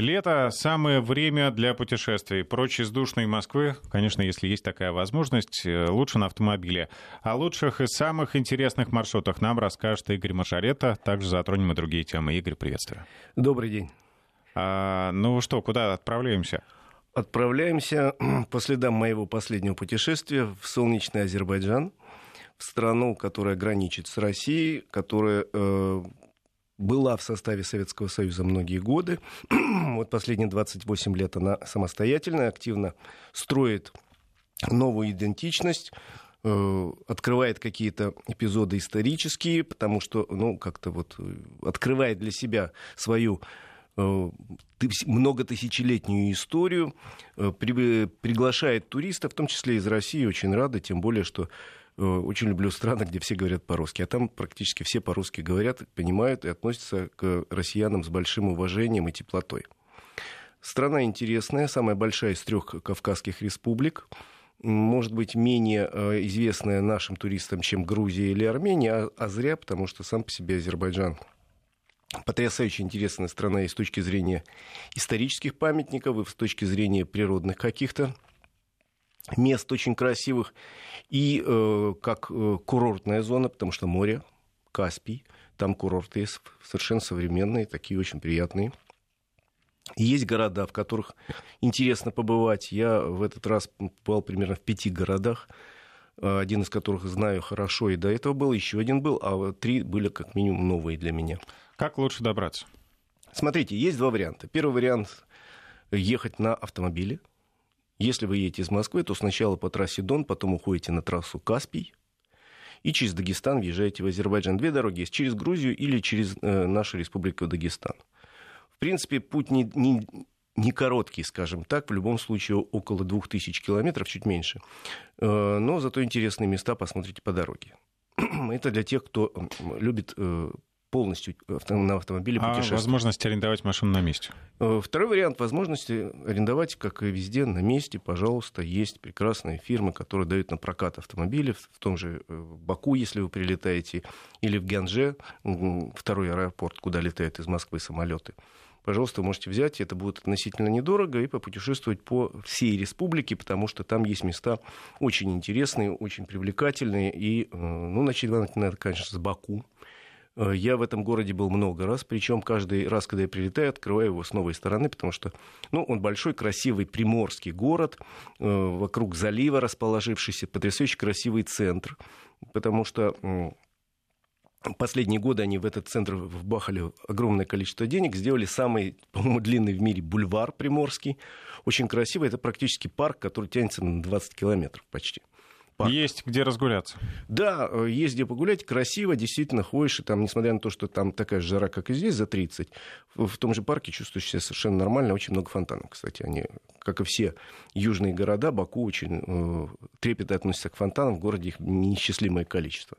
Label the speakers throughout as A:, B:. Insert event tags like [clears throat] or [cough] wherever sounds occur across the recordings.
A: Лето – самое время для путешествий. Прочь из душной Москвы, конечно, если есть такая возможность, э, лучше на автомобиле. О лучших и самых интересных маршрутах нам расскажет Игорь Машарета. Также затронем и другие темы. Игорь, приветствую.
B: Добрый день.
A: А, ну что, куда отправляемся?
B: Отправляемся [clears throat] по следам моего последнего путешествия в солнечный Азербайджан, в страну, которая граничит с Россией, которая э, была в составе Советского Союза многие годы. [clears throat] вот последние 28 лет она самостоятельная, активно строит новую идентичность, э, открывает какие-то эпизоды исторические, потому что, ну, как-то вот э, открывает для себя свою э, многотысячелетнюю историю, приглашает туристов, в том числе из России, очень рада, тем более, что очень люблю страны, где все говорят по-русски. А там практически все по-русски говорят, понимают и относятся к россиянам с большим уважением и теплотой. Страна интересная, самая большая из трех кавказских республик. Может быть, менее э, известная нашим туристам, чем Грузия или Армения, а, а зря, потому что сам по себе Азербайджан потрясающе интересная страна и с точки зрения исторических памятников, и с точки зрения природных каких-то мест очень красивых, и э, как э, курортная зона, потому что море, Каспий, там курорты есть совершенно современные, такие очень приятные. И есть города, в которых интересно побывать. Я в этот раз побывал примерно в пяти городах, один из которых знаю хорошо, и до этого был, еще один был, а три были как минимум новые для меня.
A: Как лучше добраться?
B: Смотрите, есть два варианта. Первый вариант — ехать на автомобиле, если вы едете из Москвы, то сначала по трассе Дон, потом уходите на трассу Каспий, и через Дагестан въезжаете в Азербайджан. Две дороги есть, через Грузию или через э, нашу республику Дагестан. В принципе, путь не, не, не короткий, скажем так, в любом случае около 2000 километров, чуть меньше. Э, но зато интересные места посмотрите по дороге. [clears throat] Это для тех, кто любит э, полностью на автомобиле
A: а
B: путешествовать.
A: возможность арендовать машину на месте?
B: Э, второй вариант возможности арендовать, как и везде, на месте, пожалуйста, есть прекрасные фирмы, которые дают на прокат автомобили в том же э, Баку, если вы прилетаете, или в Гянже, второй аэропорт, куда летают из Москвы самолеты. Пожалуйста, можете взять, это будет относительно недорого, и попутешествовать по всей республике, потому что там есть места очень интересные, очень привлекательные, и, э, ну, начать надо, конечно, с Баку, Э, я в этом городе был много раз, причем каждый раз, когда я прилетаю, открываю его с новой стороны, потому что ну, он большой, красивый приморский город, э, вокруг залива расположившийся, потрясающе красивый центр, потому что Последние годы они в этот центр вбахали огромное количество денег, сделали самый, [laughs] по-моему, длинный в мире бульвар приморский. Очень красивый. Это практически парк, который тянется на 20 километров почти
A: парк. Есть где разгуляться.
B: Да, э, есть где погулять, красиво, действительно ходишь, и там, несмотря на то, что там такая же жара, как и здесь, за 30, в том же парке чувствуешь себя совершенно нормально, очень много фонтанов, кстати, они, как и все южные города, Баку очень э, трепетно относится к фонтанам, в городе их неисчислимое количество.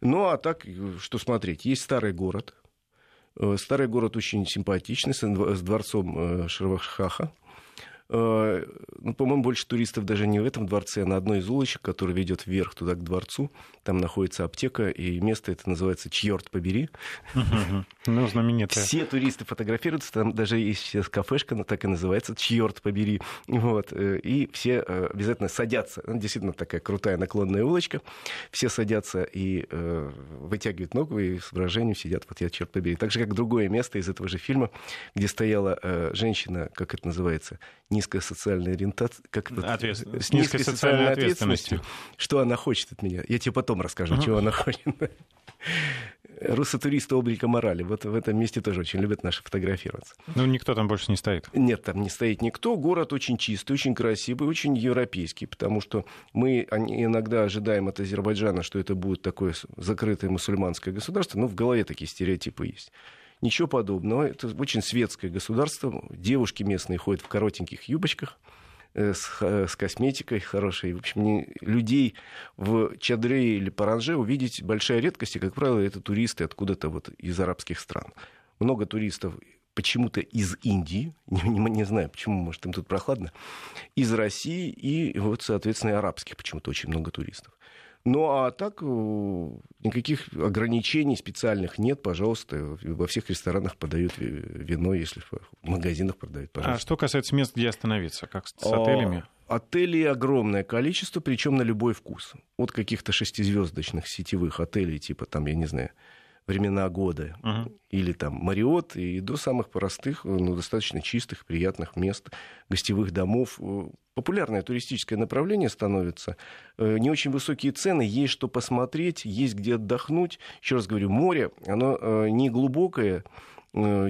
B: Ну, а так, э, что смотреть, есть старый город, э, Старый город очень симпатичный, с дворцом Шервахаха. Э, ну, по-моему, больше туристов даже не в этом дворце, а на одной из улочек, которая ведет вверх туда к дворцу. Там находится аптека, и место это называется «Чьёрт побери».
A: Ну, знаменитое.
B: Все туристы фотографируются, там даже есть кафешка, она так и называется «Чьёрт побери». Вот. Э, и все э, обязательно садятся. Ну, действительно такая крутая наклонная улочка. Все садятся и вытягивают ногу, и с выражением сидят «Вот я, черт побери». Так же, как другое место из этого же фильма, где стояла женщина, как это называется, низкая социальная ориентация, как
A: Ответственно. с низкой, низкой социальной ответственностью.
B: Что она хочет от меня? Я тебе потом расскажу, uh-huh. чего она хочет. Руссо-туристы облика морали. Вот в этом месте тоже очень любят наши фотографироваться.
A: Ну, никто там больше не стоит.
B: Нет, там не стоит никто. Город очень чистый, очень красивый, очень европейский, потому что мы иногда ожидаем от Азербайджана, что это будет такое закрытое мусульманское государство, но в голове такие стереотипы есть. Ничего подобного. Это очень светское государство. Девушки местные ходят в коротеньких юбочках э, с, э, с косметикой хорошей. В общем, людей в чадре или паранже увидеть большая редкость, и, как правило, это туристы откуда-то вот из арабских стран. Много туристов почему-то из Индии, [laughs] не, не, не знаю, почему, может, им тут прохладно, из России и, вот, соответственно, арабских почему-то очень много туристов. Ну, а так э, никаких ограничений специальных нет, пожалуйста. Во всех ресторанах подают вино, если в магазинах продают,
A: а пожалуйста. А что касается мест, где остановиться, как с отелями?
B: А, отелей огромное количество, причем на любой вкус. От каких-то шестизвездочных сетевых отелей, типа там, я не знаю, времена года, uh-huh. или там Мариот, и до самых простых, ну, достаточно чистых, приятных мест, гостевых домов. Популярное туристическое направление становится. Э, не очень высокие цены, есть что посмотреть, есть где отдохнуть. Еще раз говорю, море, оно э, не глубокое, э,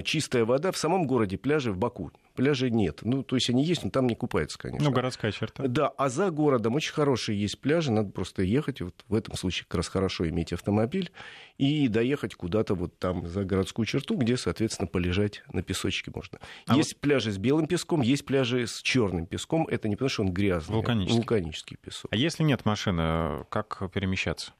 B: чистая вода в самом городе, пляжи в Баку пляжей нет. Ну, то есть они есть, но там не купаются, конечно.
A: Ну, городская черта.
B: Да, а за городом очень хорошие есть пляжи, надо просто ехать. Вот в этом случае как раз хорошо иметь автомобиль и доехать куда-то вот там за городскую черту, где, соответственно, полежать на песочке можно. А есть вот... пляжи с белым песком, есть пляжи с черным песком. Это не потому, что он грязный,
A: вулканический,
B: вулканический песок.
A: А если нет машины, как перемещаться?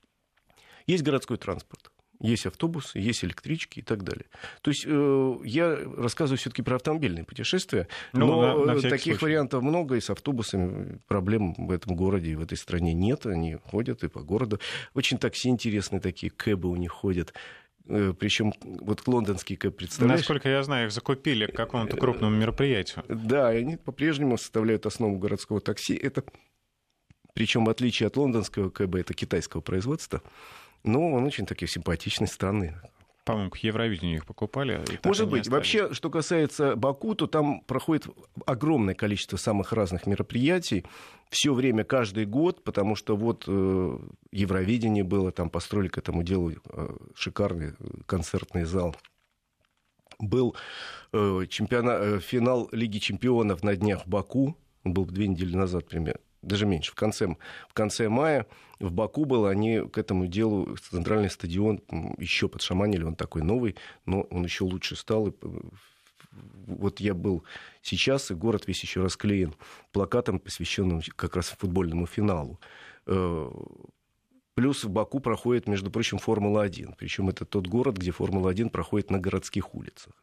B: Есть городской транспорт. Есть автобусы, есть электрички и так далее. То есть э, я рассказываю все-таки про автомобильные путешествия, ну, но на, на таких случай. вариантов много, и с автобусами проблем в этом городе и в этой стране нет. Они ходят и по городу. Очень такси интересные такие, кэбы у них ходят. Э, Причем вот лондонский кэб, представляешь?
A: Насколько я знаю, их закупили к какому-то крупному мероприятию.
B: Да, и они по-прежнему составляют основу городского такси. Это, причем в отличие от лондонского КБ, это китайского производства. Но он очень такой симпатичный, странный.
A: По-моему, к Евровидению их покупали.
B: Может быть. Вообще, что касается Баку, то там проходит огромное количество самых разных мероприятий. Все время, каждый год, потому что вот э, Евровидение было, там построили к этому делу э, шикарный концертный зал. Был э, чемпионат, э, финал Лиги чемпионов на днях в Баку. Он был две недели назад примерно даже меньше, в конце, в конце мая в Баку был, они к этому делу, центральный стадион еще подшаманили, он такой новый, но он еще лучше стал. И вот я был сейчас, и город весь еще расклеен плакатом, посвященным как раз футбольному финалу. Э, плюс в Баку проходит, между прочим, Формула-1. Причем это тот город, где Формула-1 проходит на городских улицах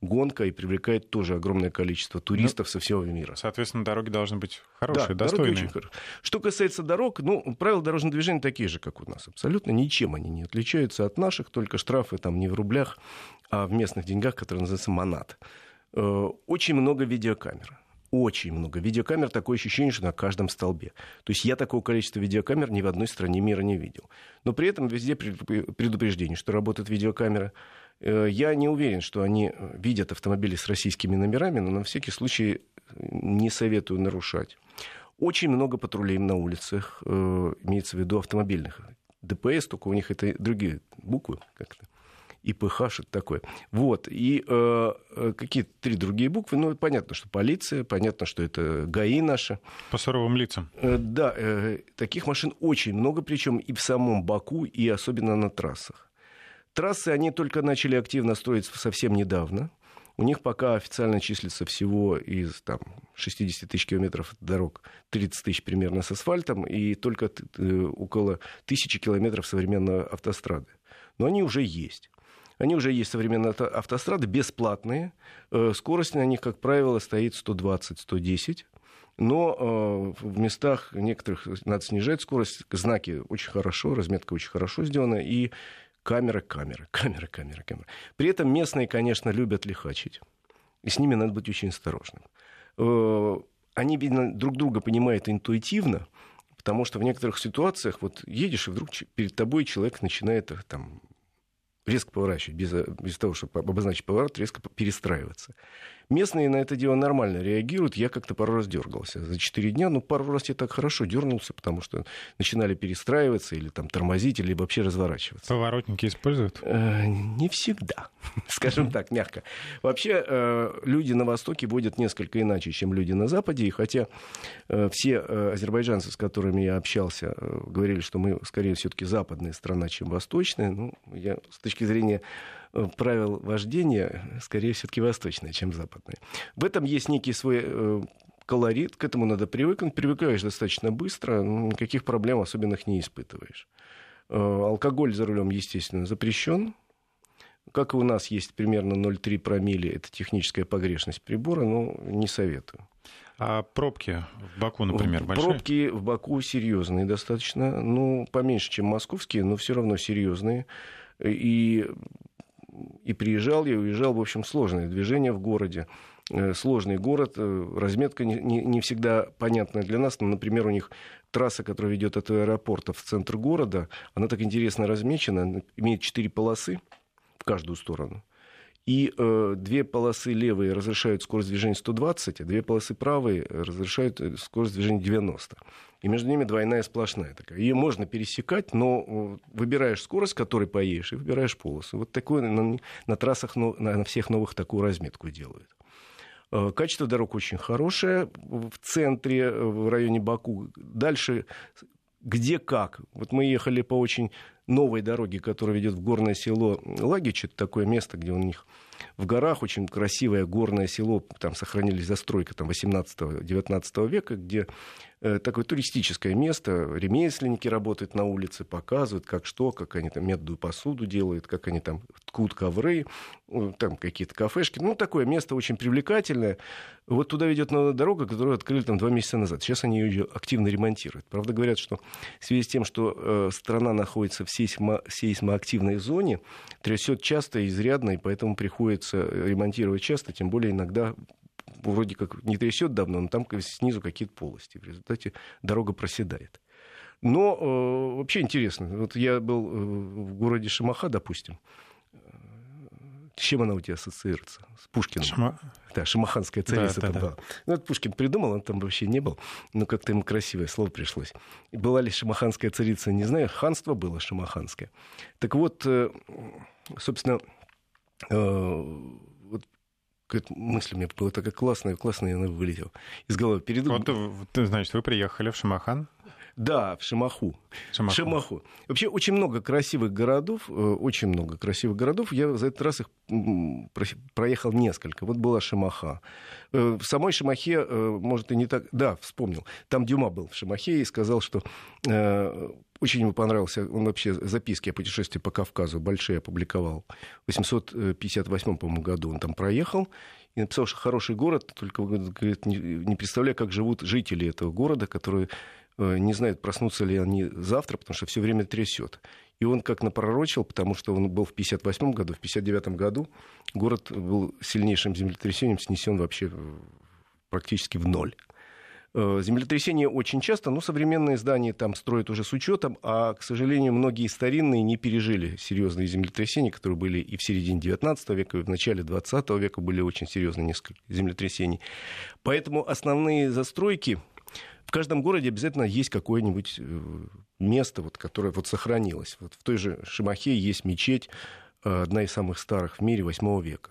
B: гонка и привлекает тоже огромное количество туристов ну, со всего мира.
A: Соответственно, дороги должны быть хорошие, да, достойные. Дороги очень хорошие.
B: Что касается дорог, ну, правила дорожного движения такие же, как у нас. Абсолютно ничем они не отличаются от наших, только штрафы там не в рублях, а в местных деньгах, которые называются монат. Э, очень много видеокамер очень много видеокамер, такое ощущение, что на каждом столбе. То есть я такого количества видеокамер ни в одной стране мира не видел. Но при этом везде предупреждение, что работает видеокамера, я не уверен, что они э, видят автомобили с российскими номерами, но на всякий случай э, не советую нарушать. Очень много патрулей на улицах, имеется в виду автомобильных. ДПС, только у них это другие буквы как-то. ИПХ, что-то такое. Вот. И э, какие три другие буквы. Ну, понятно, что полиция, понятно, что это ГАИ наша.
A: По суровым лицам.
B: Э, да, э, таких машин очень много, причем и в самом Баку, и особенно на трассах. Трассы они только начали активно строить совсем недавно. У них пока официально числится всего из там, 60 тысяч километров дорог 30 тысяч примерно с асфальтом и только э, около тысячи километров современной автострады. Но они уже есть. Они уже есть современные автострады, бесплатные. Э, скорость на них, как правило, стоит 120-110. Но э, в местах некоторых надо снижать скорость. Знаки очень хорошо, разметка очень хорошо сделана. И камера, камера, камера, камера, камера. При этом местные, конечно, любят лихачить. И с ними надо быть очень осторожным. Э, они, видно, друг друга понимают интуитивно, потому что в некоторых ситуациях вот едешь, и вдруг перед тобой человек начинает там, резко поворачивать, без, без того, чтобы обозначить поворот, резко перестраиваться. Местные на это дело нормально реагируют. Я как-то пару раз дергался за четыре дня. Ну, пару раз я так хорошо дернулся, потому что начинали перестраиваться или там тормозить, или вообще разворачиваться.
A: Поворотники используют?
B: Э, не всегда, [laughs] скажем так, мягко. Вообще э, люди на Востоке водят несколько иначе, чем люди на Западе. И хотя э, все азербайджанцы, с которыми я общался, говорили, что мы скорее все-таки западная страна, чем восточная, ну, я с точки зрения Э, правил вождения скорее все-таки восточные, чем западные. В этом есть некий свой э, колорит, к этому надо привыкнуть. Привыкаешь достаточно быстро, никаких проблем особенных не испытываешь. Э, алкоголь за рулем, естественно, запрещен. Как и у нас есть примерно 0,3 промили, это техническая погрешность прибора, но не советую.
A: А пробки в Баку, например, большие?
B: Пробки в Баку серьезные достаточно. Ну, поменьше, чем московские, но все равно серьезные. И, и приезжал я, уезжал, в общем, сложное движение в городе. Э, сложный город, э, разметка не, не, не всегда понятная для нас. Но, например, у них трасса, которая ведет от аэропорта в центр города, она так интересно размечена, имеет четыре полосы в каждую сторону. И э, две полосы левые разрешают скорость движения 120, а две полосы правые разрешают э, скорость движения 90. И между ними двойная сплошная такая. Ее можно пересекать, но э, выбираешь скорость, которой поедешь, и выбираешь полосу. Вот такое на, на трассах на, на всех новых такую разметку делают. Э, качество дорог очень хорошее в центре, в районе Баку. Дальше где как. Вот мы ехали по очень новой дороге, которая ведет в горное село Лагич. Это такое место, где у них в горах очень красивое горное село. Там сохранились застройка там, 18-19 века, где такое туристическое место. Ремесленники работают на улице, показывают, как что, как они там медную посуду делают, как они там ткут ковры, э, там какие-то кафешки. Ну, такое место очень привлекательное. Вот туда ведет дорога, которую открыли там два месяца назад. Сейчас они ее активно ремонтируют. Правда, говорят, что в связи с тем, что э, страна находится в сейсмо- сейсмоактивной зоне, трясет часто и изрядно, и поэтому приходится ремонтировать часто, тем более иногда вроде как не трясет давно, но там снизу какие-то полости. В результате дорога проседает. Но э, вообще интересно. Вот я был э, в городе Шамаха, допустим. С чем она у тебя ассоциируется? С Пушкиным. Шама... Да, шамаханская царица да, там да, была. Да. Ну, это Пушкин придумал, он там вообще не был. Но как-то ему красивое слово пришлось. Была ли шамаханская царица, не знаю. Ханство было шамаханское. Так вот, э, собственно, э, какая-то мысль у меня была такая классная, классная, и она вылетела из головы. Перед...
A: Вот, значит, вы приехали в Шамахан?
B: Да, в Шамаху. Шамаху. Шамаху. Вообще очень много красивых городов, э, очень много красивых городов. Я за этот раз их проехал несколько. Вот была Шамаха. Э, в самой Шамахе, э, может, и не так... Да, вспомнил. Там Дюма был в Шамахе и сказал, что очень ему понравился, он вообще записки о путешествии по Кавказу большие опубликовал. В 858, по-моему, году он там проехал и написал, что хороший город, только говорит, не, представляю, как живут жители этого города, которые э, не знают, проснутся ли они завтра, потому что все время трясет. И он как напророчил, потому что он был в 58 году, в 59 году город был сильнейшим землетрясением снесен вообще практически в ноль. Э, землетрясения очень часто, но современные здания там строят уже с учетом, а, к сожалению, многие старинные не пережили серьезные землетрясения, которые были и в середине 19 века, и в начале 20 века были очень серьезные несколько землетрясений. Поэтому основные застройки в каждом городе обязательно есть какое-нибудь э, место, вот, которое вот сохранилось. Вот в той же Шимахе есть мечеть, э, одна из самых старых в мире, 8 века.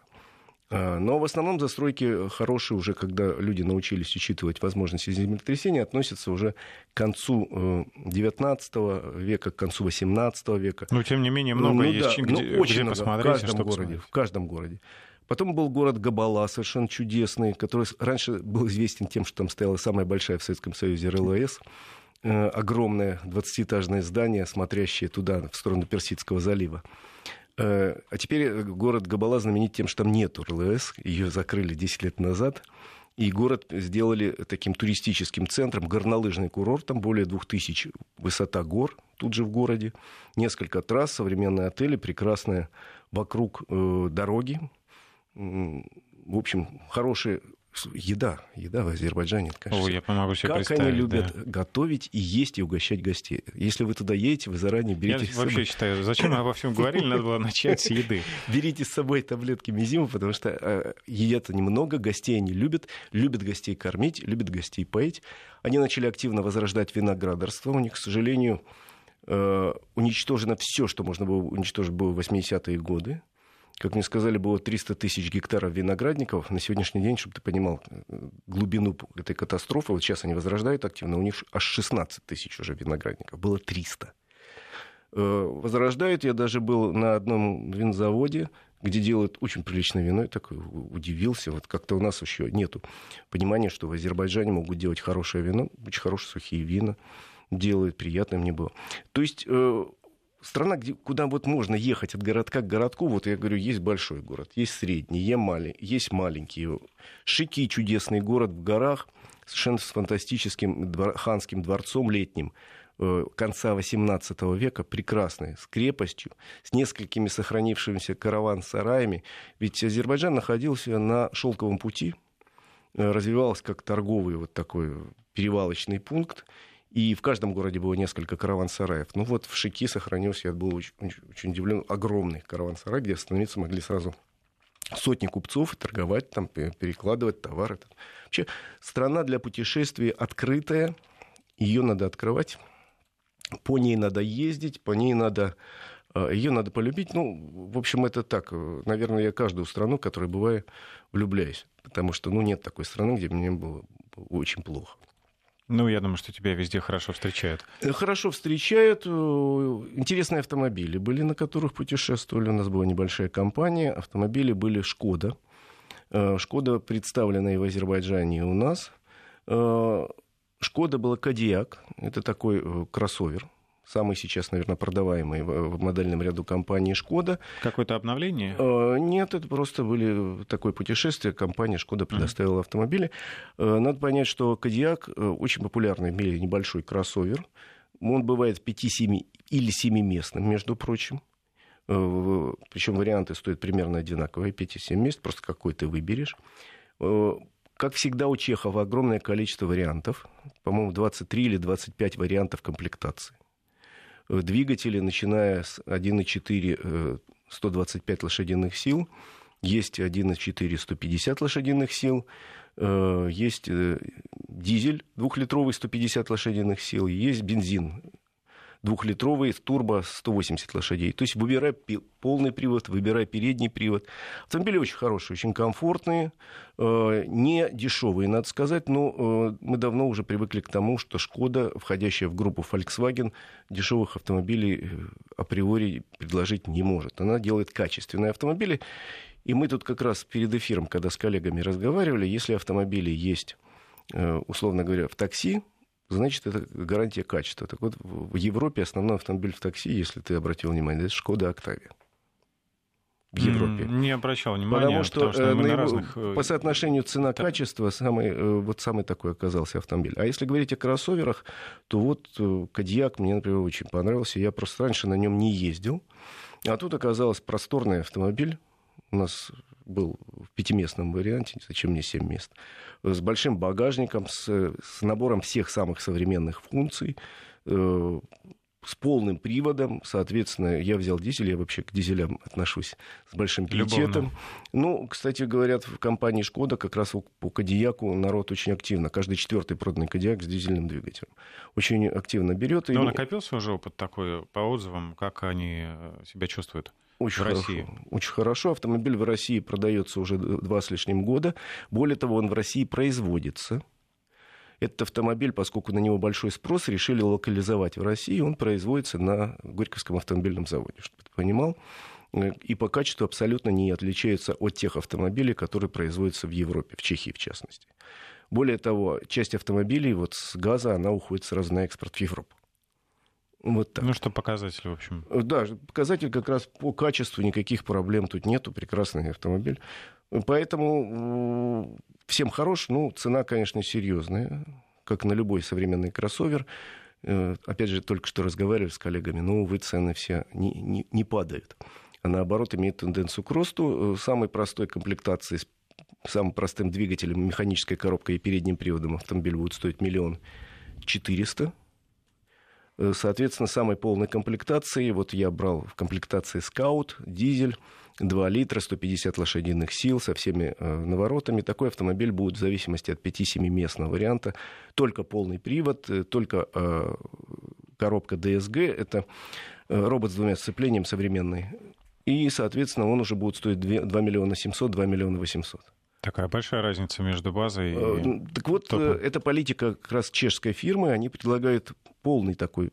B: А, но в основном застройки хорошие уже, когда люди научились учитывать возможности землетрясения, относятся уже к концу XIX э, века, к концу XVIII века.
A: Но, тем не менее, много ну, есть, да, где, ну, очень где много, посмотреть.
B: В каждом, городе, в каждом городе. Потом был город Габала, совершенно чудесный, который раньше был известен тем, что там стояла самая большая в Советском Союзе РЛС. Э, огромное 20-этажное здание, смотрящее туда, в сторону Персидского залива. Э, а теперь город Габала знаменит тем, что там нет РЛС. Ее закрыли 10 лет назад. И город сделали таким туристическим центром, горнолыжный курорт, там более 2000 высота гор тут же в городе, несколько трасс, современные отели, прекрасные вокруг э, дороги. В общем, хорошие еда, еда в Азербайджане,
A: конечно. О, я помогу себе
B: как они любят да. готовить и есть и угощать гостей. Если вы туда едете, вы заранее берите
A: я с собой... вообще считаю, зачем мы обо всем говорили, надо было начать с еды. [laughs]
B: Берите с собой таблетки мизима, потому что э, едят они много, гостей они любят, любят гостей кормить, любят гостей поить. Они начали активно возрождать виноградарство. У них, к сожалению, э, уничтожено все, что можно было уничтожить было в 80-е годы. Как мне сказали, было 300 тысяч гектаров виноградников. На сегодняшний день, чтобы ты понимал глубину этой катастрофы, вот сейчас они возрождают активно, у них аж 16 тысяч уже виноградников. Было 300. Э, возрождают. Я даже был на одном винзаводе, где делают очень приличное вино. Я такой удивился. Вот как-то у нас еще нету понимания, что в Азербайджане могут делать хорошее вино, очень хорошие сухие вина делают, приятно мне было. То есть э, страна, где, куда вот можно ехать от городка к городку, вот я говорю, есть большой город, есть средний, есть, малень, есть маленький. Шики, чудесный город в горах, совершенно с фантастическим двор, ханским дворцом летним э, конца XVIII века, прекрасный, с крепостью, с несколькими сохранившимися караван-сараями. Ведь Азербайджан находился на шелковом пути, э, развивался как торговый вот такой перевалочный пункт, и в каждом городе было несколько караван-сараев. Ну вот в Шики сохранился, я был очень, очень, удивлен, огромный караван-сарай, где остановиться могли сразу сотни купцов и торговать, там, перекладывать товары. Вообще страна для путешествий открытая, ее надо открывать, по ней надо ездить, по ней надо э, ее надо полюбить. Ну, в общем, это так. Наверное, я каждую страну, в которой бываю, влюбляюсь. Потому что, ну, нет такой страны, где мне было очень плохо.
A: Ну, я думаю, что тебя везде хорошо встречают.
B: Э, хорошо встречают. Э, интересные автомобили были, на которых путешествовали. У нас была небольшая компания. Автомобили были «Шкода». Э, «Шкода» представлена и в Азербайджане, и у нас. «Шкода» была «Кадиак». Это такой кроссовер самый сейчас, наверное, продаваемый в модельном ряду компании «Шкода».
A: Какое-то обновление?
B: Э, нет, это просто были такое путешествие. Компания «Шкода» предоставила mm-hmm. автомобили. Э, надо понять, что «Кадиак» э, очень популярный в мире небольшой кроссовер. Он бывает 5-7 или 7-местным, между прочим. Причем варианты стоят примерно одинаковые, 5-7 мест, просто какой ты выберешь. Как всегда у Чехов огромное количество вариантов. По-моему, 23 или 25 вариантов комплектации. Э, двигатели, начиная с 1,4 125 э, лошадиных сил, есть 1,4 150 лошадиных сил, э, есть дизель двухлитровый 150 лошадиных сил, есть бензин двухлитровый турбо 180 лошадей. То есть выбирай полный привод, выбирай передний привод. Автомобили очень хорошие, очень комфортные, э, не дешевые, надо сказать, но э, мы давно уже привыкли к тому, что Шкода, входящая в группу Volkswagen, дешевых автомобилей э, априори предложить не может. Она делает качественные автомобили. И мы тут как раз перед эфиром, когда с коллегами разговаривали, если автомобили есть, условно говоря, в такси, значит, это гарантия качества. Так вот, в Европе основной автомобиль в такси, если ты обратил внимание, это Шкода Октавия.
A: В Европе. Не обращал внимания, потому что, потому что мы на разных...
B: Э, по соотношению цена-качество самый, э, вот самый такой оказался автомобиль. А если говорить о кроссоверах, то вот э, Кадьяк мне, например, очень понравился. Я просто раньше на нем не ездил. А тут оказалось просторный автомобиль. У нас был в пятиместном варианте, зачем мне семь мест, с большим багажником, с, с набором всех самых современных функций, э, с полным приводом, соответственно, я взял дизель, я вообще к дизелям отношусь с большим пиететом. Ну, кстати, говорят, в компании «Шкода» как раз по Кадияку народ очень активно. Каждый четвертый проданный Кадиак с дизельным двигателем. Очень активно берет.
A: Но и... накопился уже опыт такой по отзывам, как они э, себя чувствуют?
B: Очень в хорошо, России. Очень хорошо. Автомобиль в России продается уже два с лишним года. Более того, он в России производится. Этот автомобиль, поскольку на него большой спрос, решили локализовать в России. Он производится на Горьковском автомобильном заводе, чтобы ты понимал. И по качеству абсолютно не отличается от тех автомобилей, которые производятся в Европе, в Чехии в частности. Более того, часть автомобилей вот с газа, она уходит сразу на экспорт в Европу.
A: Вот так. Ну, что показатель, в общем.
B: Да, показатель как раз по качеству, никаких проблем тут нету, прекрасный автомобиль. Поэтому всем хорош, ну, цена, конечно, серьезная, как на любой современный кроссовер. Э, опять же, только что разговаривали с коллегами, но, увы, цены все не, не, не падают. А наоборот, имеют тенденцию к росту. Э, самой простой комплектации с самым простым двигателем, механической коробкой и передним приводом автомобиль будет стоить миллион четыреста Э, соответственно, самой полной комплектации, вот я брал в комплектации «Скаут», дизель, 2 литра, 150 лошадиных сил со всеми э, наворотами. Такой автомобиль будет в зависимости от 5-7 местного варианта. Только полный привод, э, только э, коробка DSG. Это э, робот с двумя сцеплением современный. И, соответственно, он уже будет стоить 2, 2 миллиона 700, 2 миллиона 800.
A: Такая большая разница между базой и...
B: Э, так вот, топом. эта политика как раз чешской фирмы, они предлагают полный такой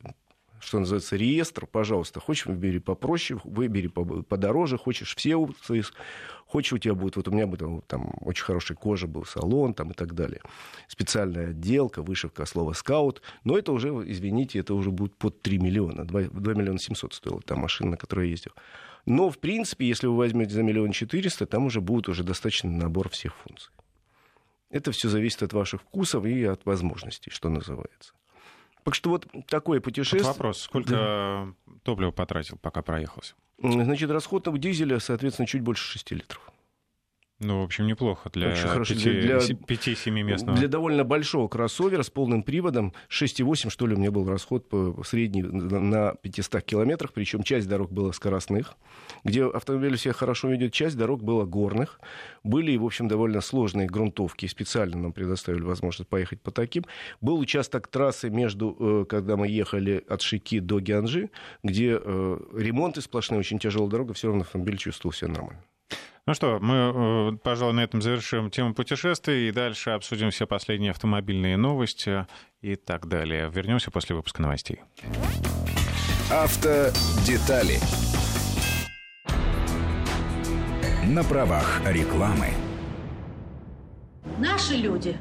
B: что называется, реестр, пожалуйста, хочешь выбери попроще, выбери подороже, хочешь все хочешь у тебя будет, вот у меня будет там очень хорошая кожа, был салон там и так далее, специальная отделка, вышивка, слово скаут, но это уже, извините, это уже будет под 3 миллиона, 2, 2 миллиона 700 стоила та машина, на которой я ездил. Но, в принципе, если вы возьмете за миллион четыреста, там уже будет уже достаточный набор всех функций. Это все зависит от ваших вкусов и от возможностей, что называется. Так что вот такое путешествие. Вот
A: вопрос, сколько да. топлива потратил, пока проехался?
B: Значит, расход у дизеля, соответственно, чуть больше 6 литров.
A: Ну, в общем, неплохо для 5-7 местного.
B: Для довольно большого кроссовера с полным приводом 6,8, что ли, у меня был расход по средний на 500 километрах, причем часть дорог была скоростных, где автомобиль себя хорошо ведет, часть дорог была горных. Были, в общем, довольно сложные грунтовки, специально нам предоставили возможность поехать по таким. Был участок трассы между, э, когда мы ехали от Шики до Гианжи, где э, ремонты сплошные, очень тяжелая дорога, все равно автомобиль чувствовал себя нормально.
A: Ну что, мы, э, пожалуй, на этом завершим тему путешествий и дальше обсудим все последние автомобильные новости и так далее. Вернемся после выпуска новостей.
C: Автодетали. На правах рекламы.
D: Наши люди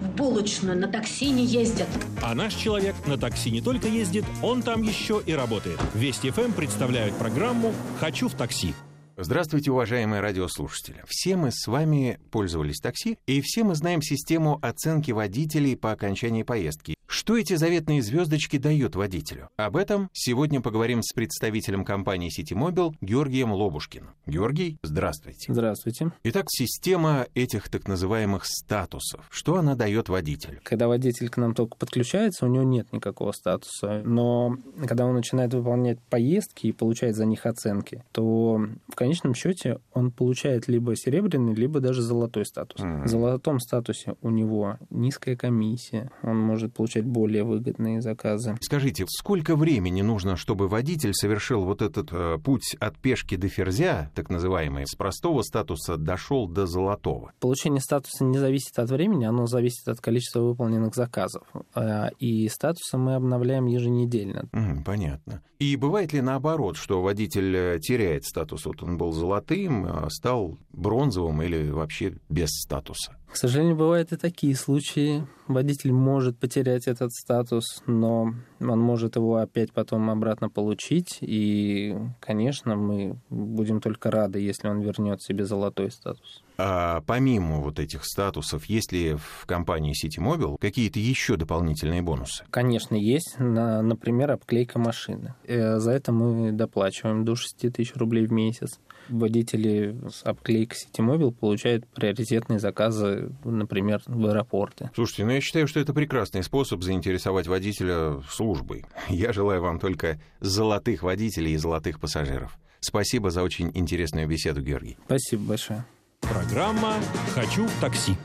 D: в булочную на такси не ездят.
E: А наш человек на такси не только ездит, он там еще и работает. Вести ФМ представляют программу «Хочу в такси».
F: Здравствуйте, уважаемые радиослушатели. Все мы с вами пользовались такси, и все мы знаем систему оценки водителей по окончании поездки. Что эти заветные звездочки дают водителю? Об этом сегодня поговорим с представителем компании Ситимобил Георгием Лобушкиным. Георгий, здравствуйте.
G: Здравствуйте.
F: Итак, система этих так называемых статусов. Что она дает водителю?
G: Когда водитель к нам только подключается, у него нет никакого статуса. Но когда он начинает выполнять поездки и получает за них оценки, то в конечном счете он получает либо серебряный, либо даже золотой статус. Mm-hmm. В золотом статусе у него низкая комиссия, он может получать более выгодные заказы.
F: Скажите, сколько времени нужно, чтобы водитель совершил вот этот э, путь от пешки до ферзя, так называемый, с простого статуса дошел до золотого?
G: Получение статуса не зависит от времени, оно зависит от количества выполненных заказов. Э, и статусы мы обновляем еженедельно.
F: Mm, понятно. И бывает ли наоборот, что водитель э, теряет статус? Вот он был золотым, а стал бронзовым или вообще без статуса?
G: К сожалению, бывают и такие случаи. Водитель может потерять этот статус, но он может его опять потом обратно получить. И, конечно, мы будем только рады, если он вернет себе золотой статус.
F: А помимо вот этих статусов, есть ли в компании City какие-то еще дополнительные бонусы?
G: Конечно, есть. Например, обклейка машины. Э, за это мы доплачиваем до 6 тысяч рублей в месяц водители с обклейкой Ситимобил получают приоритетные заказы, например, в аэропорты.
F: Слушайте, ну я считаю, что это прекрасный способ заинтересовать водителя службой. Я желаю вам только золотых водителей и золотых пассажиров. Спасибо за очень интересную беседу, Георгий.
G: Спасибо большое.
E: Программа «Хочу такси».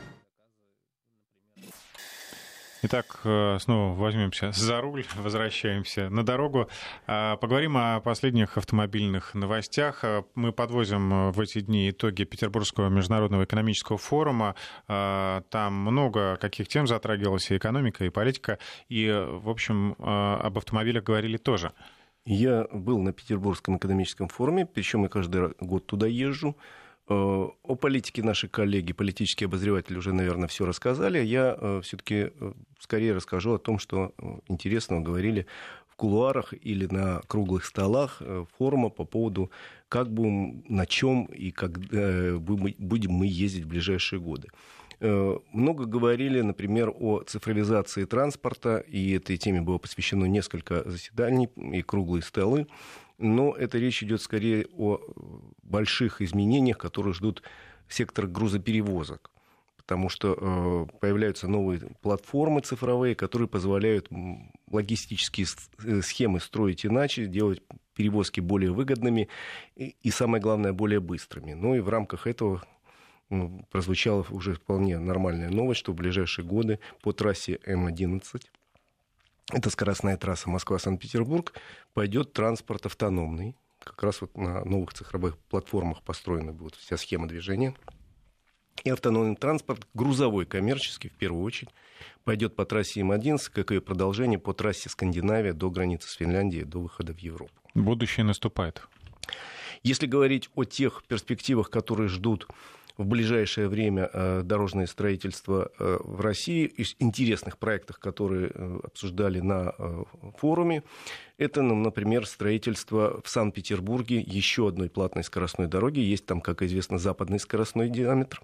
A: Итак, э, снова возьмемся за руль, [laughs] возвращаемся на дорогу. А, поговорим о последних автомобильных новостях. А, мы подвозим э, в эти дни итоги Петербургского международного экономического форума. А, там много каких тем затрагивалась и экономика, и политика. И, в общем, об автомобилях говорили тоже.
B: Я был на Петербургском экономическом форуме, причем я каждый год туда езжу. Э, о политике наши коллеги, политические обозреватели уже, наверное, все рассказали. Я э, все-таки э, скорее расскажу о том, что интересного говорили в кулуарах или на круглых столах форума по поводу, как будем, на чем и как будем мы ездить в ближайшие годы. Много говорили, например, о цифровизации транспорта, и этой теме было посвящено несколько заседаний и круглые столы но это речь идет скорее о больших изменениях, которые ждут сектор грузоперевозок потому что э, появляются новые платформы цифровые, которые позволяют логистические э, схемы строить иначе, делать перевозки более выгодными и, и самое главное, более быстрыми. Ну и в рамках этого ну, прозвучала уже вполне нормальная новость, что в ближайшие годы по трассе М11 это скоростная трасса Москва-Санкт-Петербург, пойдет транспорт автономный. Как раз вот на новых цифровых платформах построена будет вся схема движения. И автономный транспорт, грузовой, коммерческий, в первую очередь, пойдет по трассе М11, как и продолжение по трассе Скандинавия до границы с Финляндией, до выхода в Европу.
A: Будущее наступает.
B: Если говорить о тех перспективах, которые ждут в ближайшее время э, дорожное строительство э, в России, из интересных проектах, которые э, обсуждали на форуме, это, ну, например, строительство в Санкт-Петербурге еще одной платной скоростной дороги. Есть там, как известно, западный скоростной диаметр.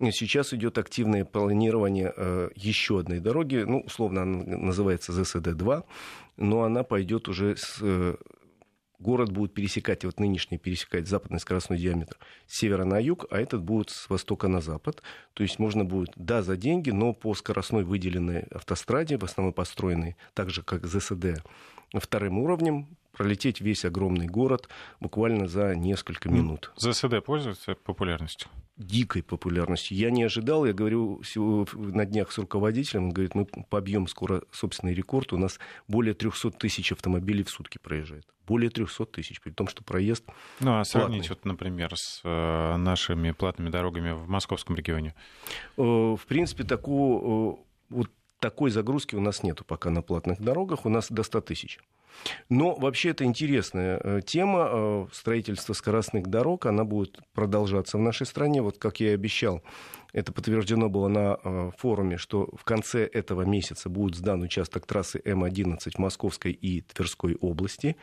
B: Сейчас идет активное планирование еще одной дороги, ну, условно она называется ЗСД-2, но она пойдет уже с город будет пересекать, вот нынешний пересекать западный скоростной диаметр с севера на юг, а этот будет с востока на запад. То есть можно будет, да, за деньги, но по скоростной выделенной автостраде, в основном построенной так же, как ЗСД, вторым уровнем, пролететь весь огромный город буквально за несколько минут.
A: ЗСД пользуется популярностью?
B: Дикой популярностью. Я не ожидал, я говорю на днях с руководителем, он говорит, мы побьем скоро собственный рекорд, у нас более 300 тысяч автомобилей в сутки проезжает. Более 300 тысяч, при том, что проезд
A: Ну, а сравнить, вот, например, с э, нашими платными дорогами в московском регионе?
B: Э, в принципе, такого, э, вот такой загрузки у нас нету пока на платных дорогах, у нас до 100 тысяч. Но вообще это интересная э, тема. Э, строительство скоростных дорог, она будет продолжаться в нашей стране. Вот как я и обещал, это подтверждено было на э, форуме, что в конце этого месяца будет сдан участок трассы М-11 в Московской и Тверской области.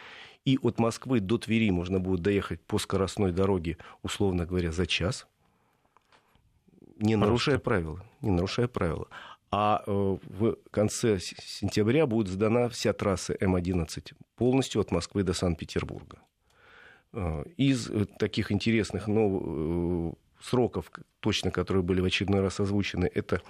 B: И от Москвы до Твери можно будет доехать по скоростной дороге, условно говоря, за час, не нарушая правила. Не нарушая правила. А э, в конце сентября будет сдана вся трасса М-11 полностью от Москвы до Санкт-Петербурга. Э, из э, таких интересных нов... сроков, точно которые были в очередной раз озвучены, это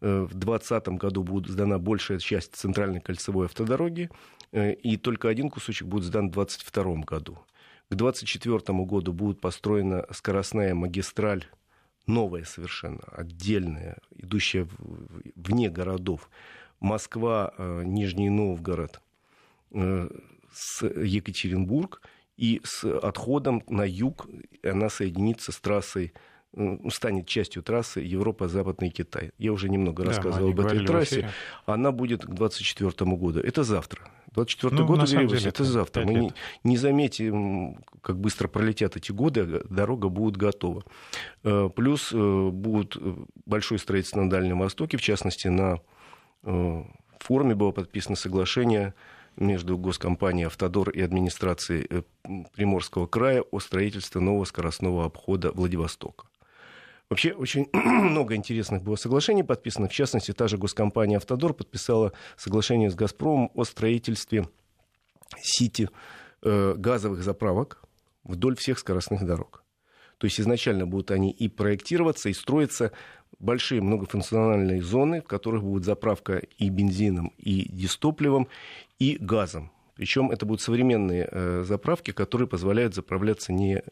B: в 2020 году будет сдана большая часть центральной кольцевой автодороги, и только один кусочек будет сдан в 2022 году. К 2024 году будет построена скоростная магистраль новая совершенно, отдельная, идущая вне городов. Москва, э, Нижний Новгород, э, с Екатеринбург, и с отходом на юг она соединится с трассой станет частью трассы Европа-Западный Китай. Я уже немного да, рассказывал об этой трассе. Она будет к 2024 году. Это завтра. 24 ну, год, Игорь это, это завтра. Мы не, не заметим, как быстро пролетят эти годы, дорога будет готова. Э, плюс э, будет большое строительство на Дальнем Востоке, в частности, на э, форуме было подписано соглашение между госкомпанией «Автодор» и администрацией Приморского края о строительстве нового скоростного обхода Владивостока. Вообще очень [clears throat] много интересных было соглашений подписано. В частности, та же госкомпания «Автодор» подписала соглашение с «Газпромом» о строительстве сети э, газовых заправок вдоль всех скоростных дорог. То есть изначально будут они и проектироваться, и строиться большие многофункциональные зоны, в которых будет заправка и бензином, и дистопливом, и газом. Причем это будут современные э, заправки, которые позволяют заправляться не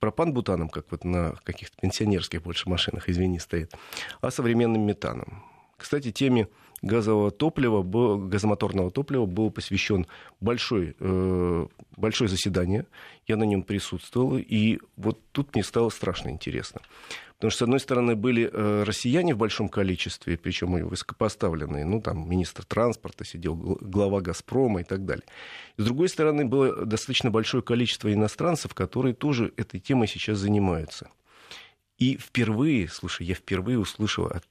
B: пропан-бутаном, как вот на каких-то пенсионерских больше машинах, извини, стоит, а современным метаном. Кстати, теме газового топлива, газомоторного топлива был посвящен большой, э, большое заседание. Я на нем присутствовал, и вот тут мне стало страшно интересно. Потому что, с одной стороны, были э, россияне в большом количестве, причем и высокопоставленные, ну, там, министр транспорта сидел, глава «Газпрома» и так далее. С другой стороны, было достаточно большое количество иностранцев, которые тоже этой темой сейчас занимаются. И впервые, слушай, я впервые услышал от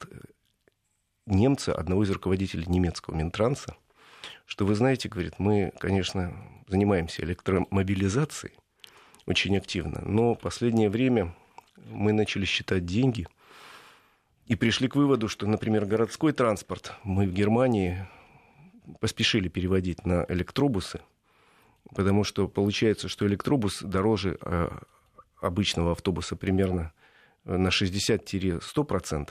B: немца, одного из руководителей немецкого Минтранса, что, вы знаете, говорит, мы, конечно, занимаемся электромобилизацией очень активно, но в последнее время мы начали считать деньги и пришли к выводу, что, например, городской транспорт мы в Германии поспешили переводить на электробусы, потому что получается, что электробус дороже а, обычного автобуса примерно на 60-100%.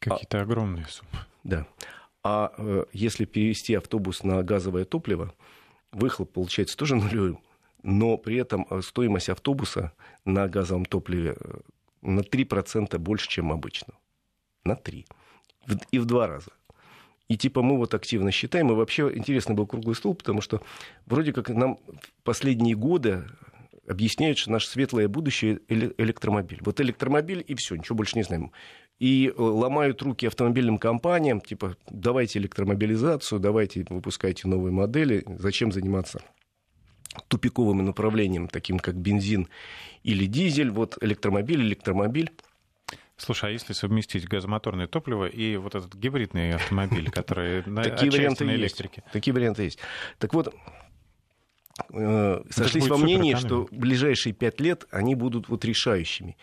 A: Какие-то а, огромные суммы.
B: Да. А э, если перевести автобус на газовое топливо, выхлоп получается тоже [laughs] нулевым но при этом э, стоимость автобуса на газовом топливе э, на 3% больше, чем обычно. На 3. И в два раза. И типа мы вот активно считаем. И вообще интересный был круглый стол, потому что вроде как нам последние годы объясняют, что наше светлое будущее эле- электромобиль. Вот электромобиль и все, ничего больше не знаем. И э, ломают руки автомобильным компаниям, типа, давайте электромобилизацию, давайте выпускайте новые модели, зачем заниматься тупиковым направлением, таким как бензин или дизель, вот электромобиль, электромобиль.
A: Слушай, а если совместить газомоторное топливо и вот этот гибридный автомобиль, который [laughs] на электрике?
B: Такие варианты есть. Так вот, э, сошлись во мнении, что ближайшие пять лет они будут вот решающими.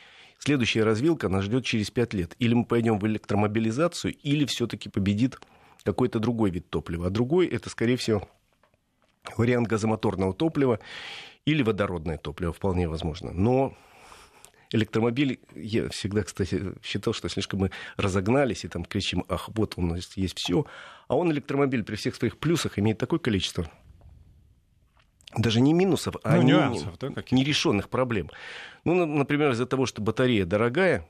B: Следующая развилка нас ждет через пять лет. Или мы пойдем в электромобилизацию, или все-таки победит какой-то другой вид топлива. А другой это, скорее всего, вариант газомоторного топлива или водородное топливо, вполне возможно. Но электромобиль, я всегда, кстати, считал, что слишком мы разогнались и там кричим, ах, вот у нас есть все. А он, электромобиль, при всех своих плюсах имеет такое количество даже не минусов, а
A: Ну,
B: не-
A: нюансов, да,
B: нерешенных проблем. Ну, на- например, из-за того, что батарея дорогая,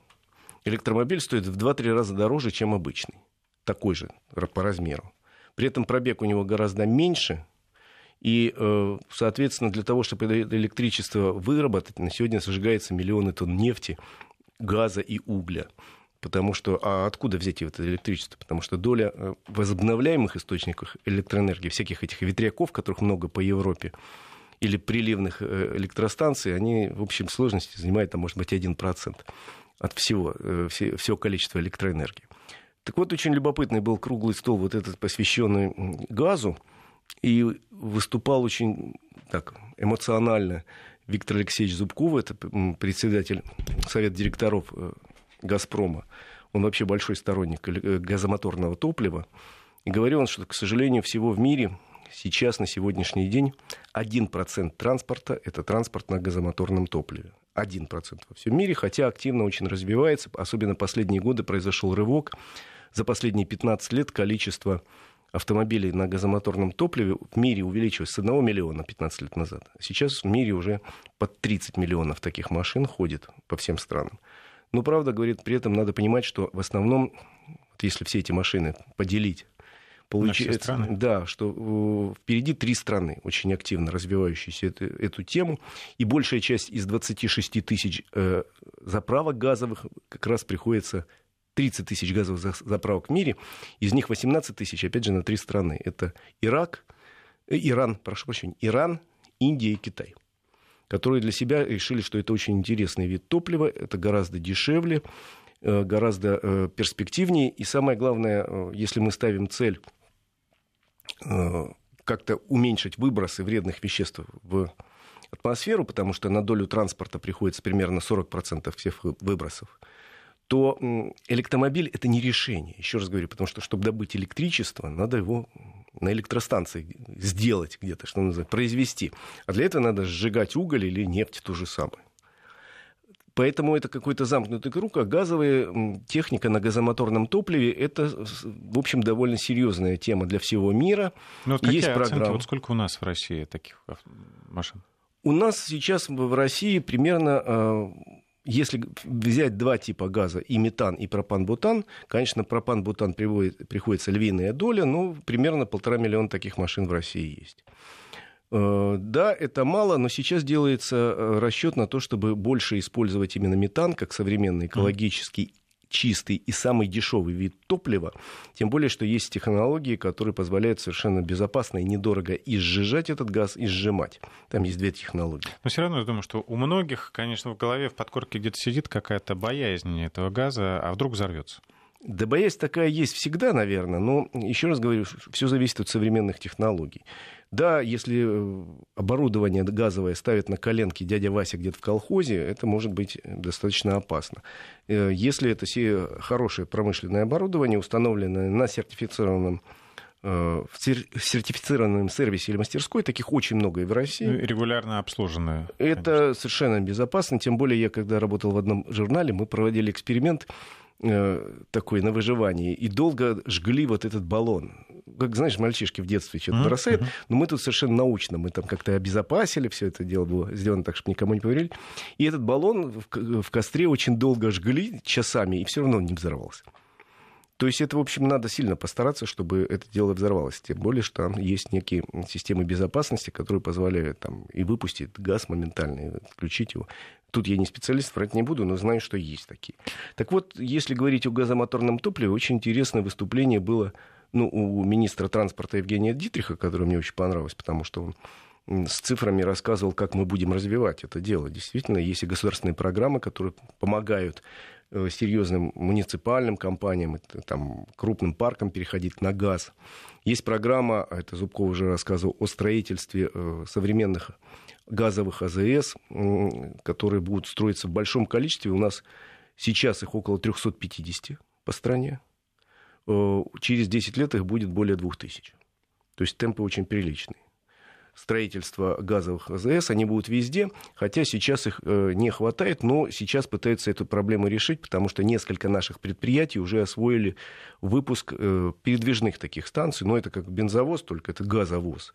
B: электромобиль стоит в 2-3 раза дороже, чем обычный. Такой же по размеру. При этом пробег у него гораздо меньше, и, э, соответственно, для того, чтобы это электричество выработать, на сегодня сжигается миллионы тонн нефти, газа и угля. Потому что, а откуда взять это электричество? Потому что доля э, возобновляемых источников электроэнергии, всяких этих ветряков, которых много по Европе, или приливных э, электростанций, они в общем сложности занимают, там, может быть, 1% от всего, э, все, всего количества электроэнергии. Так вот, очень любопытный был круглый стол, вот этот, посвященный газу, и выступал очень так, эмоционально Виктор Алексеевич Зубков, это председатель Совета директоров «Газпрома». Он вообще большой сторонник э, газомоторного топлива. И говорил он, что, к сожалению, всего в мире сейчас, на сегодняшний день, 1% транспорта – это транспорт на газомоторном топливе. 1% во всем мире, хотя активно очень развивается. Особенно последние годы произошел рывок. За последние 15 лет количество автомобилей на газомоторном топливе в мире увеличилось с 1 миллиона 15 лет назад. Сейчас в мире уже под 30 миллионов таких машин ходит по всем странам. Но правда, говорит, при этом надо понимать, что в основном, вот если все эти машины поделить, получается, да, что э, впереди три страны, очень активно развивающиеся эту, эту тему, и большая часть из 26 тысяч э, заправок газовых как раз приходится 30 тысяч газовых за- заправок в мире, из них 18 тысяч, опять же, на три страны. Это Ирак, э, Иран, прошу прощения, Иран, Индия и Китай которые для себя решили, что это очень интересный вид топлива, это гораздо дешевле, э, гораздо э, перспективнее. И самое главное, э, если мы ставим цель как-то уменьшить выбросы вредных веществ в атмосферу, потому что на долю транспорта приходится примерно 40% всех вы- выбросов, то электромобиль это не решение. Еще раз говорю, потому что, чтобы добыть электричество, надо его на электростанции сделать где-то, что называется, произвести. А для этого надо сжигать уголь или нефть ту же самую. Поэтому это какой-то замкнутый круг, а газовая техника на газомоторном топливе – это, в общем, довольно серьезная тема для всего мира.
A: Ну, вот
B: Есть
A: оценки?
B: программа.
A: Вот сколько у нас в России таких машин?
B: У нас сейчас в России примерно, э, если взять два типа газа, и метан, и пропан-бутан, конечно, пропан-бутан приводит- приходится львиная доля, но примерно полтора миллиона таких машин в России есть. Э, Да, это мало, но сейчас делается расчет на то, чтобы больше использовать именно метан как современный экологический чистый и самый дешевый вид топлива, тем более, что есть технологии, которые позволяют совершенно безопасно и недорого и этот газ, и сжимать. Там есть две технологии.
A: Но все равно я думаю, что у многих, конечно, в голове в подкорке где-то сидит какая-то боязнь этого газа, а вдруг взорвется.
B: Да боязнь такая есть всегда, наверное, но еще раз говорю, все зависит от современных технологий. Да, если э, оборудование газовое ставит на коленки дядя Вася где-то в колхозе, это может быть достаточно опасно. Э, Если это все хорошее промышленное оборудование, установленное на сертифицированном э, в сер- сертифицированном сервисе или мастерской, таких очень много и в России.
A: Ну, Регулярно обслуженная.
B: Это совершенно безопасно. Тем более, я когда работал в одном журнале, мы проводили эксперимент э, такой на выживании и долго жгли вот этот баллон. Как, знаешь, мальчишки в детстве что-то
A: Мгм,
B: бросают, но мы тут совершенно научно, мы там как-то обезопасили, все это дело было сделано так, чтобы никому не поверили. И этот баллон в, в костре очень долго жгли часами, и все равно он не взорвался. То есть это, в общем, надо сильно постараться, чтобы это дело взорвалось. Тем более, что там есть некие системы безопасности, которые позволяют там, и выпустить газ моментально, и отключить его. Тут я не специалист, врать не буду, но знаю, что есть такие. Так вот, если говорить о газомоторном топливе, очень интересное выступление было ну, у министра транспорта Евгения Дитриха, которое мне очень понравилось, потому что он с цифрами рассказывал, как мы будем развивать это дело. Действительно, есть и государственные программы, которые помогают серьезным муниципальным компаниям, там, крупным паркам переходить на газ. Есть программа, это Зубков уже рассказывал, о строительстве э, современных газовых АЗС, которые будут строиться в большом количестве. У нас сейчас их около 350 по стране. Э, через 10 лет их будет более 2000. То есть темпы очень приличные строительства газовых АЗС, они будут везде, хотя сейчас их э, не хватает, но сейчас пытаются эту проблему решить, потому что несколько наших предприятий уже освоили выпуск э, передвижных таких станций, но это как бензовоз, только это газовоз.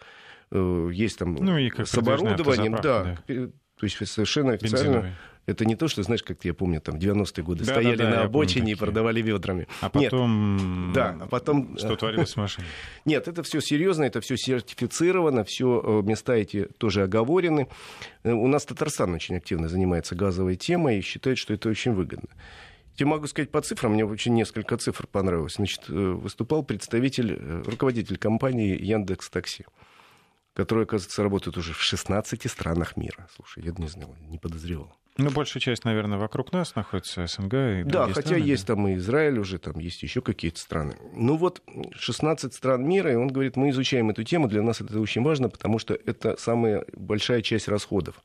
B: Э, есть там ну, и как с оборудованием, да, да. То есть совершенно официально Бензиновый. это не то, что, знаешь, как я помню, там 90-е годы да, стояли да, да, на обочине помню, и продавали ведрами.
A: А потом...
B: Нет. Да, а потом...
A: Что творилось с [laughs] машиной?
B: Нет, это все серьезно, это все сертифицировано, все э, места эти тоже оговорены. Э, у нас Татарстан очень активно занимается газовой темой и считает, что это очень выгодно. Я могу сказать по цифрам, мне очень несколько цифр понравилось. Значит, э, выступал представитель, руководитель компании Яндекс Такси которые, оказывается, работают уже в 16 странах мира. Слушай, я не знал, не подозревал.
A: Ну, большая часть, наверное, вокруг нас находится, СНГ и
B: Да, хотя
A: страны,
B: есть
A: да?
B: там и Израиль уже, там есть еще какие-то страны. Ну вот, 16 стран мира, и он говорит, мы изучаем эту тему, для нас это очень важно, потому что это самая большая часть расходов.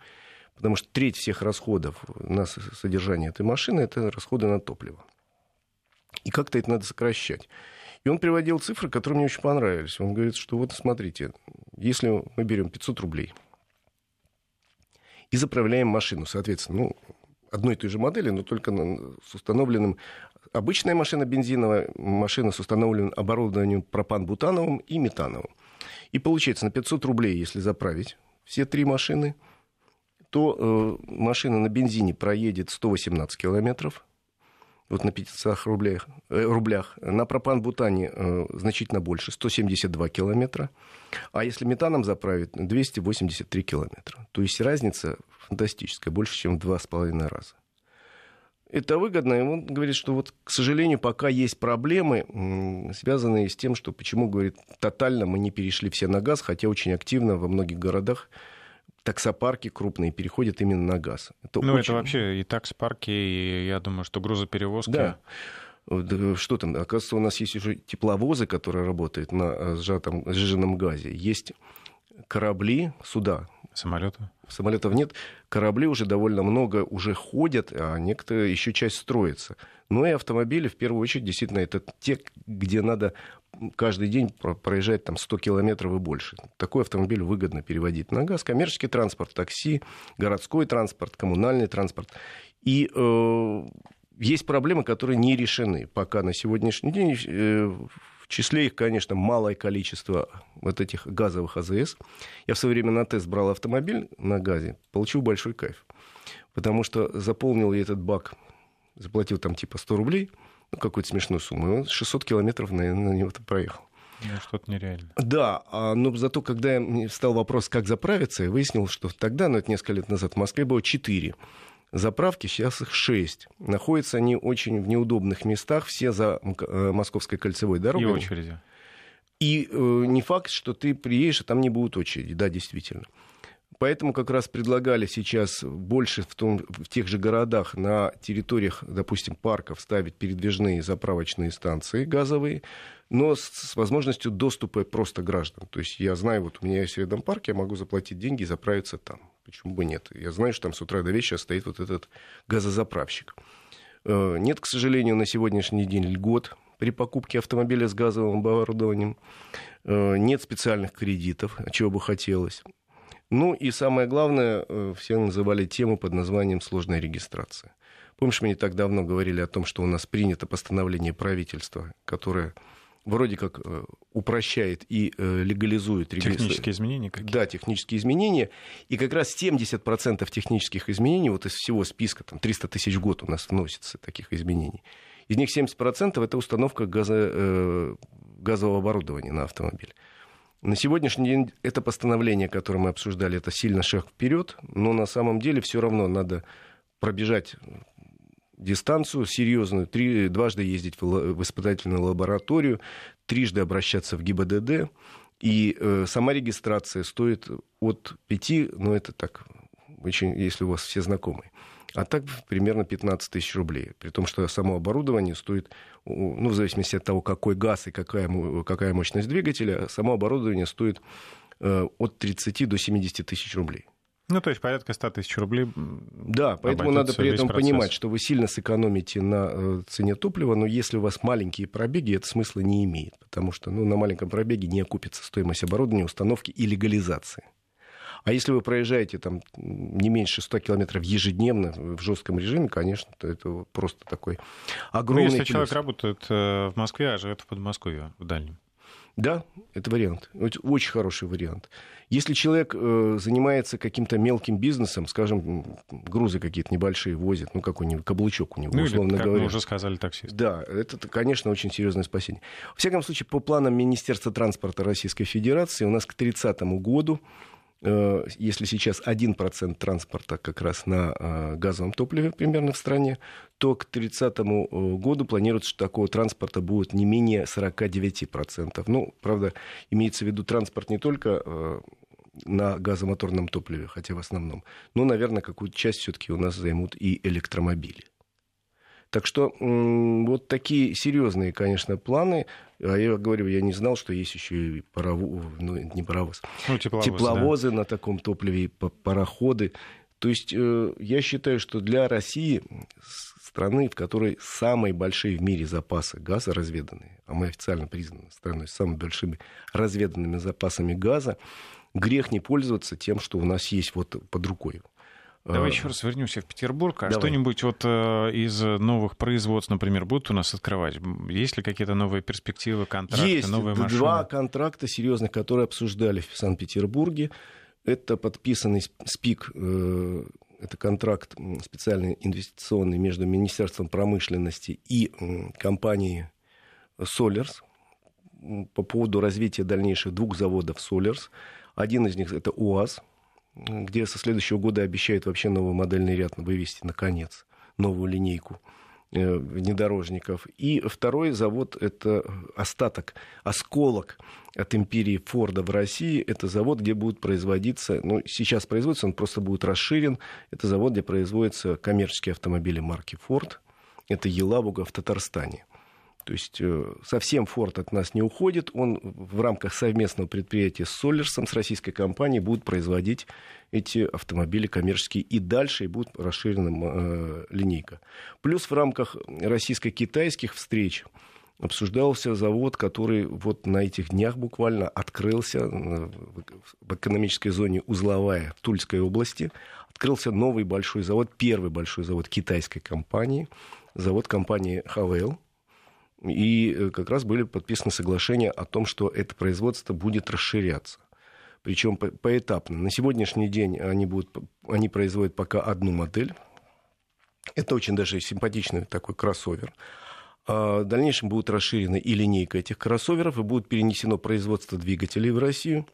B: Потому что треть всех расходов на содержание этой машины – это расходы на топливо. И как-то это надо сокращать. И он приводил цифры, которые мне очень понравились. Он говорит, что вот смотрите, если мы берем 500 рублей и заправляем машину, соответственно, ну, одной и той же модели, но только с установленным обычная машина бензиновая, машина с установленным оборудованием пропан-бутановым и метановым. И получается, на 500 рублей, если заправить все три машины, то э, машина на бензине проедет 118 километров, вот на 500 рублях, э, рублях. На пропан-бутане э, значительно больше, 172 километра. А если метаном заправить, 283 километра. То есть разница фантастическая, больше, чем в 2,5 раза. Это выгодно, и он говорит, что вот, к сожалению, пока есть проблемы, связанные с тем, что почему, говорит, тотально мы не перешли все на газ, хотя очень активно во многих городах таксопарки крупные переходят именно на газ.
A: Это ну, очень... это вообще и таксопарки, и я думаю, что грузоперевозки.
B: Да. Что там? Оказывается, у нас есть уже тепловозы, которые работают на э, сжатом, сжиженном газе. Есть корабли, суда.
A: Самолеты?
B: Самолетов нет. Корабли уже довольно много уже ходят, а некоторые еще часть строится. Но и автомобили, в первую очередь, действительно, это те, где надо каждый день проезжать там 100 километров и больше. Такой автомобиль выгодно переводить на газ. Коммерческий транспорт, такси, городской транспорт, коммунальный транспорт. И э, есть проблемы, которые не решены пока на сегодняшний день. Э, в числе их, конечно, малое количество вот этих газовых АЗС. Я в свое время на тест брал автомобиль на газе, получил большой кайф. Потому что заполнил я этот бак, заплатил там типа 100 рублей – ну, какую-то смешную сумму. И он 600 километров, наверное, на него-то проехал.
A: Ну, что-то нереально.
B: Да, а, но зато, когда встал вопрос, как заправиться, я выяснил, что тогда, ну, это несколько лет назад, в Москве было 4 заправки, сейчас их 6. Находятся они очень в неудобных местах, все за э, Московской кольцевой дорогой.
A: И очереди.
B: И э, не факт, что ты приедешь, а там не будет очереди, да, действительно. Поэтому как раз предлагали сейчас больше в, том, в тех же городах на территориях, допустим, парков ставить передвижные заправочные станции газовые, но с, с возможностью доступа просто граждан. То есть я знаю, вот у меня есть рядом парк, я могу заплатить деньги и заправиться там. Почему бы нет? Я знаю, что там с утра до вечера стоит вот этот газозаправщик. Э, нет, к сожалению, на сегодняшний день льгот при покупке автомобиля с газовым оборудованием. Э, нет специальных кредитов, чего бы хотелось. Ну и самое главное, э, все называли тему под названием «сложная регистрация». Помнишь, мы не так давно говорили о том, что у нас принято постановление правительства, которое вроде как э, упрощает и э, легализует
A: регистрацию. Технические изменения какие?
B: Да, технические изменения. И как раз 70% технических изменений, вот из всего списка, там 300 тысяч в год у нас вносится таких изменений, Из них 70% это установка газо, газового оборудования на автомобиль. На сегодняшний день это постановление, которое мы обсуждали, это сильно шаг вперед, но на самом деле все равно надо пробежать дистанцию серьезную, три, дважды ездить в, в испытательную лабораторию, трижды обращаться в ГИБДД, и э, сама регистрация стоит от 5, ну это так, очень, если у вас все знакомые, а так примерно 15 тысяч рублей. При том, что само оборудование стоит, ну, в зависимости от того, какой газ и какая, какая мощность двигателя, само оборудование стоит э, от 30 до 70 тысяч рублей.
A: Ну, то есть порядка 100 тысяч рублей.
B: Да, поэтому надо при этом процесс. понимать, что вы сильно сэкономите на э, цене топлива, но если у вас маленькие пробеги, это смысла не имеет, потому что ну, на маленьком пробеге не окупится стоимость оборудования, установки и легализации. А если вы проезжаете там не меньше 100 километров ежедневно в жестком режиме, конечно, то это просто такой огромный ну,
A: если
B: плюс.
A: человек работает э, в Москве, а живет в Подмосковье, в дальнем.
B: Да, это вариант. Очень хороший вариант. Если человек э, занимается каким-то мелким бизнесом, скажем, грузы какие-то небольшие возит, ну какой-нибудь каблучок у него,
A: ну,
B: условно
A: или, как
B: говоря.
A: мы уже сказали, таксист.
B: Да, это, конечно, очень серьезное спасение. Во всяком случае, по планам Министерства транспорта Российской Федерации у нас к 30 году если сейчас 1% транспорта как раз на э, газовом топливе примерно в стране, то к 30 э, году планируется, что такого транспорта будет не менее 49%. Ну, правда, имеется в виду транспорт не только на газомоторном топливе, хотя в основном, но, наверное, какую-то часть все-таки у нас займут и электромобили. Так что вот такие серьезные, конечно, планы. А я говорю, я не знал, что есть еще и паровоз, ну, не паровоз, ну, тепловозы, тепловозы да. на таком топливе, пароходы. То есть э, я считаю, что для России, страны, в которой самые большие в мире запасы газа разведанные, а мы официально признаны страной с самыми большими разведанными запасами газа, грех не пользоваться тем, что у нас есть вот под рукой.
A: Давай э, еще раз вернемся в Петербург. А что-нибудь вот э, из новых производств, например, будут у нас открывать? Есть ли какие-то новые перспективы, контракты,
B: Есть
A: новые машины?
B: два контракта серьезных, которые обсуждали в Санкт-Петербурге. Это подписанный СПИК, э, это контракт специальный инвестиционный между Министерством промышленности и компанией Solers по поводу развития дальнейших двух заводов Solers. Один из них это УАЗ, где со следующего года обещают вообще новый модельный ряд вывести, наконец, новую линейку э, внедорожников. И второй завод — это остаток, осколок от империи Форда в России. Это завод, где будут производиться, ну, сейчас производится, он просто будет расширен. Это завод, где производятся коммерческие автомобили марки Форд. Это Елабуга в Татарстане. То есть э, совсем Форд от нас не уходит. Он в рамках совместного предприятия с Солерсом, с российской компанией, будет производить эти автомобили коммерческие и дальше и будет расширена э, линейка. Плюс в рамках российско-китайских встреч обсуждался завод, который вот на этих днях буквально открылся э, в экономической зоне узловая Тульской области. Открылся новый большой завод, первый большой завод китайской компании, завод компании Хавейл и э, как раз были подписаны соглашения о том, что это производство будет расширяться. Причем поэтапно. На сегодняшний день они, будут, они производят пока одну модель. Это очень даже симпатичный такой кроссовер. А в дальнейшем будет расширена и линейка этих кроссоверов, и будет перенесено производство двигателей в Россию.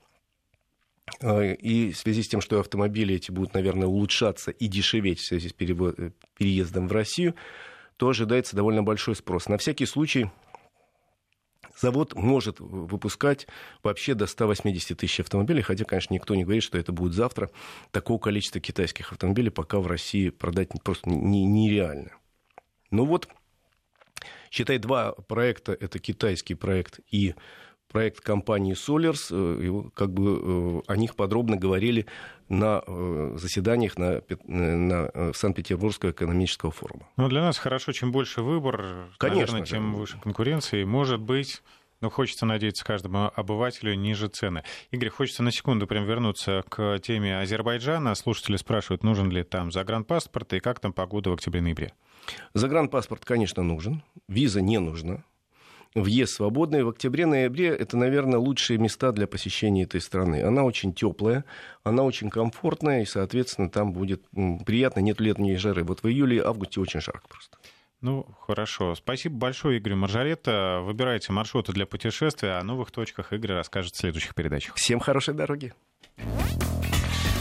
B: А, и в связи с тем, что автомобили эти будут, наверное, улучшаться и дешеветь в связи с э, переездом в Россию, то ожидается довольно большой спрос. На всякий случай завод может выпускать вообще до 180 тысяч автомобилей, хотя, конечно, никто не говорит, что это будет завтра. Такого количества китайских автомобилей пока в России продать просто нереально. Ну вот, считай, два проекта, это китайский проект и проект компании Solers, э, как бы э, о них подробно говорили на э, заседаниях на, на Санкт-Петербургского экономического форума.
A: Ну, для нас хорошо, чем больше выбор, Конечно, наверное, тем выше конкуренция, и, может быть, но хочется надеяться каждому обывателю ниже цены. Игорь, хочется на секунду прям вернуться к теме Азербайджана. Слушатели спрашивают, нужен ли там загранпаспорт и как там погода в октябре-ноябре.
B: Загранпаспорт, конечно, нужен. Виза не нужна въезд свободный. В октябре-ноябре это, наверное, лучшие места для посещения этой страны. Она очень теплая, она очень комфортная, и, соответственно, там будет приятно, нет летней жары. Вот в июле-августе очень жарко просто.
A: Ну, хорошо. Спасибо большое, Игорь Маржарета. Выбирайте маршруты для путешествия. О новых точках Игорь расскажет в следующих передачах.
B: Всем хорошей дороги.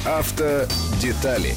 C: Автодетали